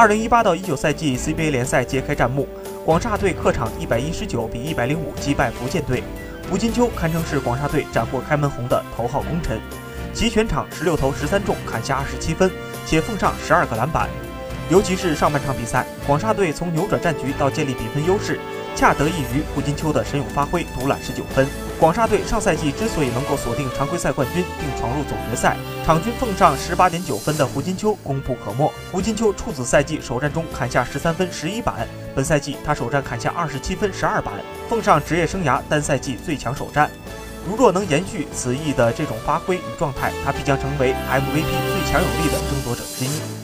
二零一八到一九赛季 CBA 联赛揭开战幕，广厦队客场一百一十九比一百零五击败福建队。吴金秋堪称是广厦队斩获开门红的头号功臣，其全场十六投十三中，砍下二十七分，且奉上十二个篮板。尤其是上半场比赛，广厦队从扭转战局到建立比分优势，恰得益于胡金秋的神勇发挥，独揽十九分。广厦队上赛季之所以能够锁定常规赛冠军并闯入总决赛，场均奉上十八点九分的胡金秋功不可没。胡金秋处子赛季首战中砍下十三分十一板，本赛季他首战砍下二十七分十二板，奉上职业生涯单赛季最强首战。如若能延续此役的这种发挥与状态，他必将成为 MVP 最强有力的争夺者之一。